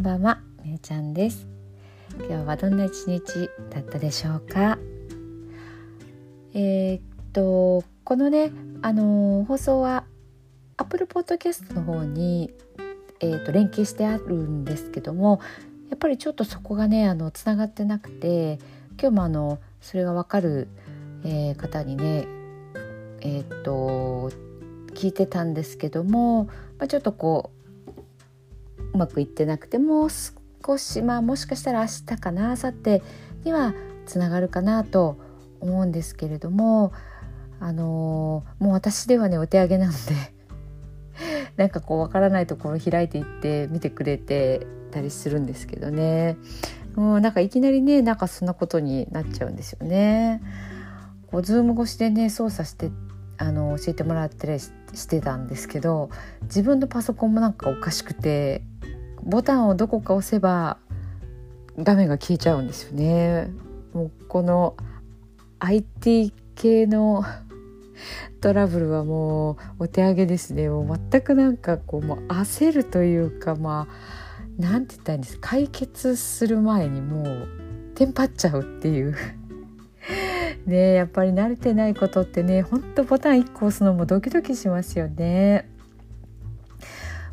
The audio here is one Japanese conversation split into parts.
んばんは、めいちゃんです。今日はどんな一日だったでしょうか？えー、っとこのねあのー、放送は Apple Podcast の方にえー、っと連携してあるんですけどもやっぱりちょっとそこがねあのつながってなくて今日もあのそれがわかる、えー、方にねえっと聞いてたんですけども、まあ、ちょっとこううまくいってなくても少しまあもしかしたら明日かな明後日にはつながるかなと思うんですけれどもあのー、もう私ではねお手上げなので なんかこうわからないところ開いていって見てくれてたりするんですけどねもうなんかいきなりねなんかそんなことになっちゃうんですよね。こうズーム越しでね操作してあの教えてもらったりしてたんですけど自分のパソコンもなんかおかしくてボタンをどこか押せば画面が消えちゃうんですよね。もうこの IT 系のトラブルはもうお手上げですねもう全くなんかこうもう焦るというかまあなんて言ったらいいんです解決する前にもうテンパっちゃうっていうねやっぱり慣れてないことってねほんとボタン1個押すのもドキドキしますよね。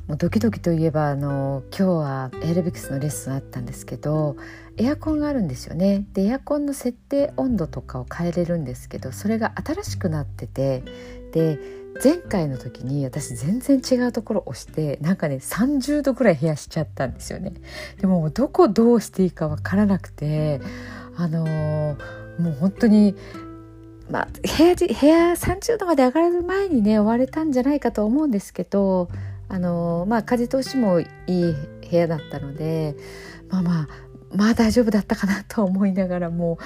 もうドキドキといえばあの今日はエアロビクスのレッスンあったんですけどエアコンがあるんですよね。でエアコンの設定温度とかを変えれるんですけどそれが新しくなっててで前回の時に私全然違うところを押してなんかね30度ぐらい部屋しちゃったんですよね。でもどこどうしていいかわからなくてあのー、もう本当にまあ部屋部屋30度まで上がる前にね終われたんじゃないかと思うんですけどあのまあ風通しもいい部屋だったのでまあまあまあ大丈夫だったかなと思いながらも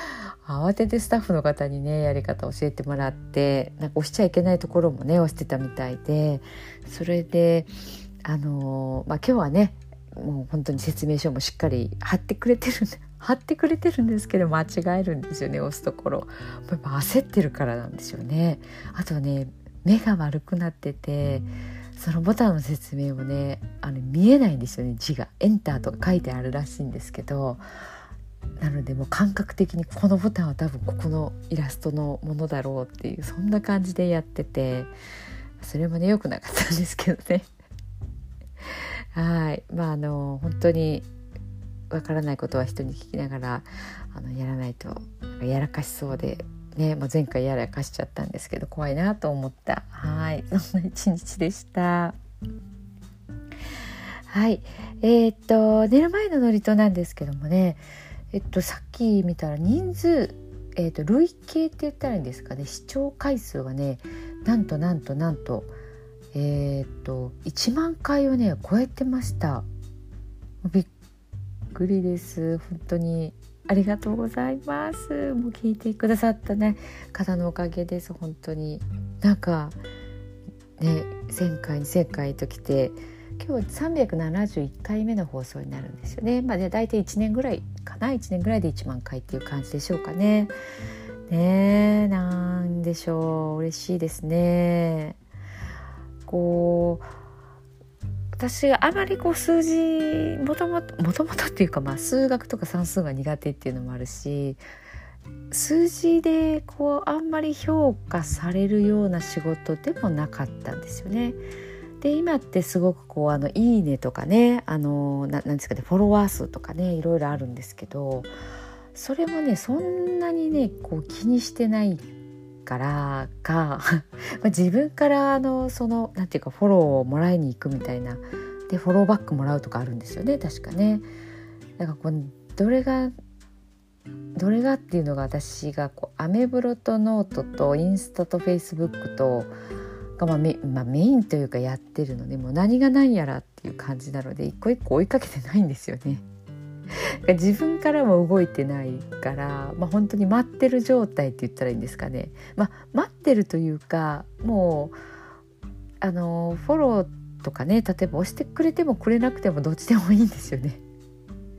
う慌ててスタッフの方にねやり方教えてもらってなんか押しちゃいけないところもね押してたみたいでそれであのまあ今日はねもう本当に説明書もしっかり貼ってくれてる貼ってくれてるんですけど間違えるんですよね押すところ。やっぱ焦ってるからなんですよね。あとね目が悪くなっててそのボタンの説明もねあの見えないんですよね。字が。エンターとか書いてあるらしいんですけどなのでもう感覚的にこのボタンは多分ここのイラストのものだろうっていうそんな感じでやっててそれもね良くなかったんですけどね。はい。まああの本当にわからないことは人に聞きながらあのやらないとやらかしそうでね、もう前回やらかしちゃったんですけど怖いなと思った。はい。そんな一日でした。はい。えー、っと寝る前の祝詞なんですけどもね。えっとさっき見たら人数えー、っと累計って言ったらいいんですかね。視聴回数がねなんとなんとなんとえー、っと1万回をね超えてました。びっくりです。本当にありがとうございます。もう聞いてくださったね方のおかげです。本当に。なんかね前回2000回ときて今日は371回目の放送になるんですよね。まあね大体1年ぐらいかな。1年ぐらいで1万回っていう感じでしょうかね。ねなんでしょう。嬉しいですね。こう私があまりこう数字もともともともとっていうかまあ数学とか算数が苦手っていうのもあるし数字でこうあんまり評価されるような仕事でもなかったんですよね。で今ってすごくこうあの「いいね」とかねあのななんですかねフォロワー数とかねいろいろあるんですけどそれもねそんなにねこう気にしてないからか ま自分からあのそのなんていうかフォローをもらいに行くみたいなでフォローバックもらうとかあるんですよね確かね。だかこうどれがどれがっていうのが私がこうアメブロとノートとインスタとフェイスブックとが、まあメまあ、メインというかやってるのでもう何が何やらっていう感じなので一個一個追いかけてないんですよね。自分からも動いてないから、まあ、本当に待ってる状態って言ったらいいんですかね。まあ、待ってるというかもうあのフォローとかね例えば押してくれてもくれなくてもどっちでもいいんですよね。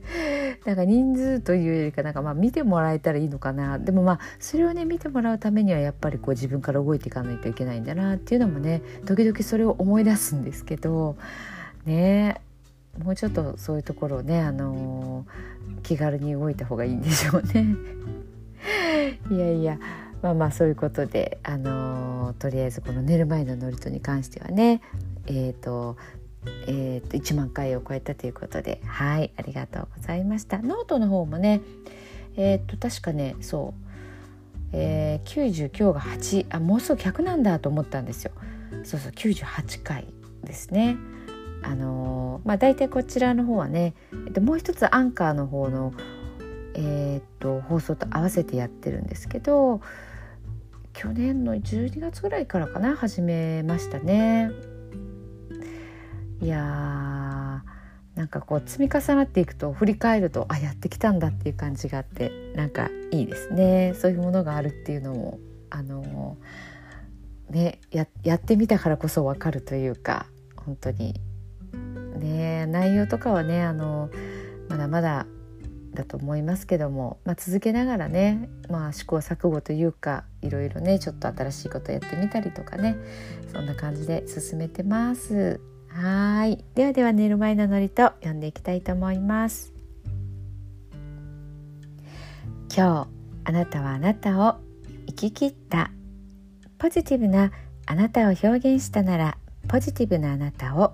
なんか人数というよりかなんかまあ見てもらえたらいいのかなでもまあそれをね見てもらうためにはやっぱりこう自分から動いていかないといけないんだなっていうのもね時々それを思い出すんですけどねもうちょっとそういうところをね、あのー、気軽に動いた方がいいんでしょうね。いやいやまあまあそういうことで、あのー、とりあえずこの寝る前の祝詞に関してはねえっ、ー、とえーと、1万回を超えたということではいありがとうございました。ノートの方もねえっ、ー、と確かねそう、えー、90今日が8あもうすぐ100なんだと思ったんですよ。そうそう98回ですね。あのー、まあ大体こちらの方はね、えっと、もう一つアンカーの方のえっと放送と合わせてやってるんですけど去年の12月ぐらいからかな始めましたね。いやーなんかこう積み重なっていくと振り返るとあやってきたんだっていう感じがあってなんかいいですね。そういうものがあるっていうのもあのねややってみたからこそ分かるというか本当にね内容とかはねあのまだまだだと思いますけども、まあ、続けながらね、まあ、試行錯誤というかいろいろねちょっと新しいことやってみたりとかねそんな感じで進めてます。はい。ではでは寝る前のノリと読んでいきたいと思います。今日あなたはあなたを生き切った。ポジティブなあなたを表現したならポジティブなあなたを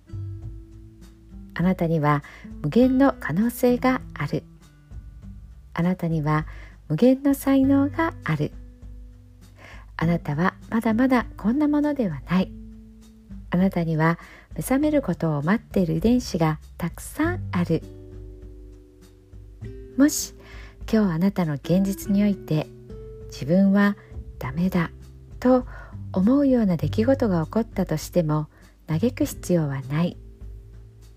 あなたには無限の可能性がある。あなたには無限の才能がある。あなたはまだまだこんなものではない。あなたには目覚めることを待っている遺伝子がたくさんある。もし今日あなたの現実において自分はダメだと思うような出来事が起こったとしても嘆く必要はない。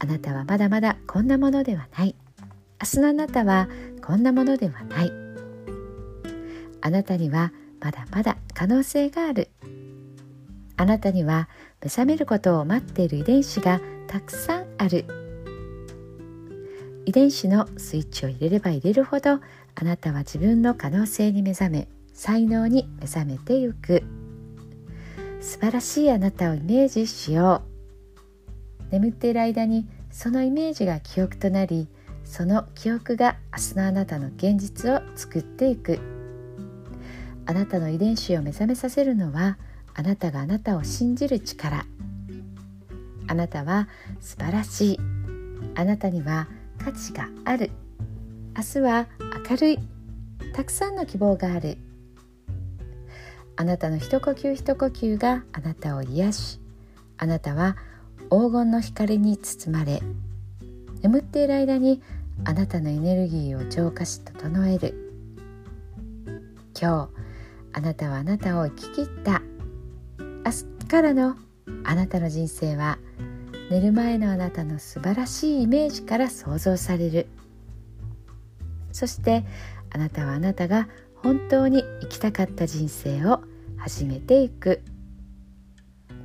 あなたはまだまだこんなものではない。明日のあなたはこんなものではない。あなたにはまだまだ可能性がある。あなたには目覚めることを待っている遺伝子がたくさんある。遺伝子のスイッチを入れれば入れるほどあなたは自分の可能性に目覚め才能に目覚めてゆく。素晴らしいあなたをイメージしよう。眠っている間にそのイメージが記憶となりその記憶が明日のあなたの現実を作っていく。あなたの遺伝子を目覚めさせるのはあなたがあなたを信じる力。あなたは素晴らしい。あなたには価値がある。明日は明るい。たくさんの希望がある。あなたの一呼吸一呼吸があなたを癒しあなたは黄金の光に包まれ眠っている間にあなたのエネルギーを浄化し整える。今日あなたはあなたを生き切った。明日からのあなたの人生は寝る前のあなたの素晴らしいイメージから想像される。そしてあなたはあなたが本当に生きたかった人生を始めていく。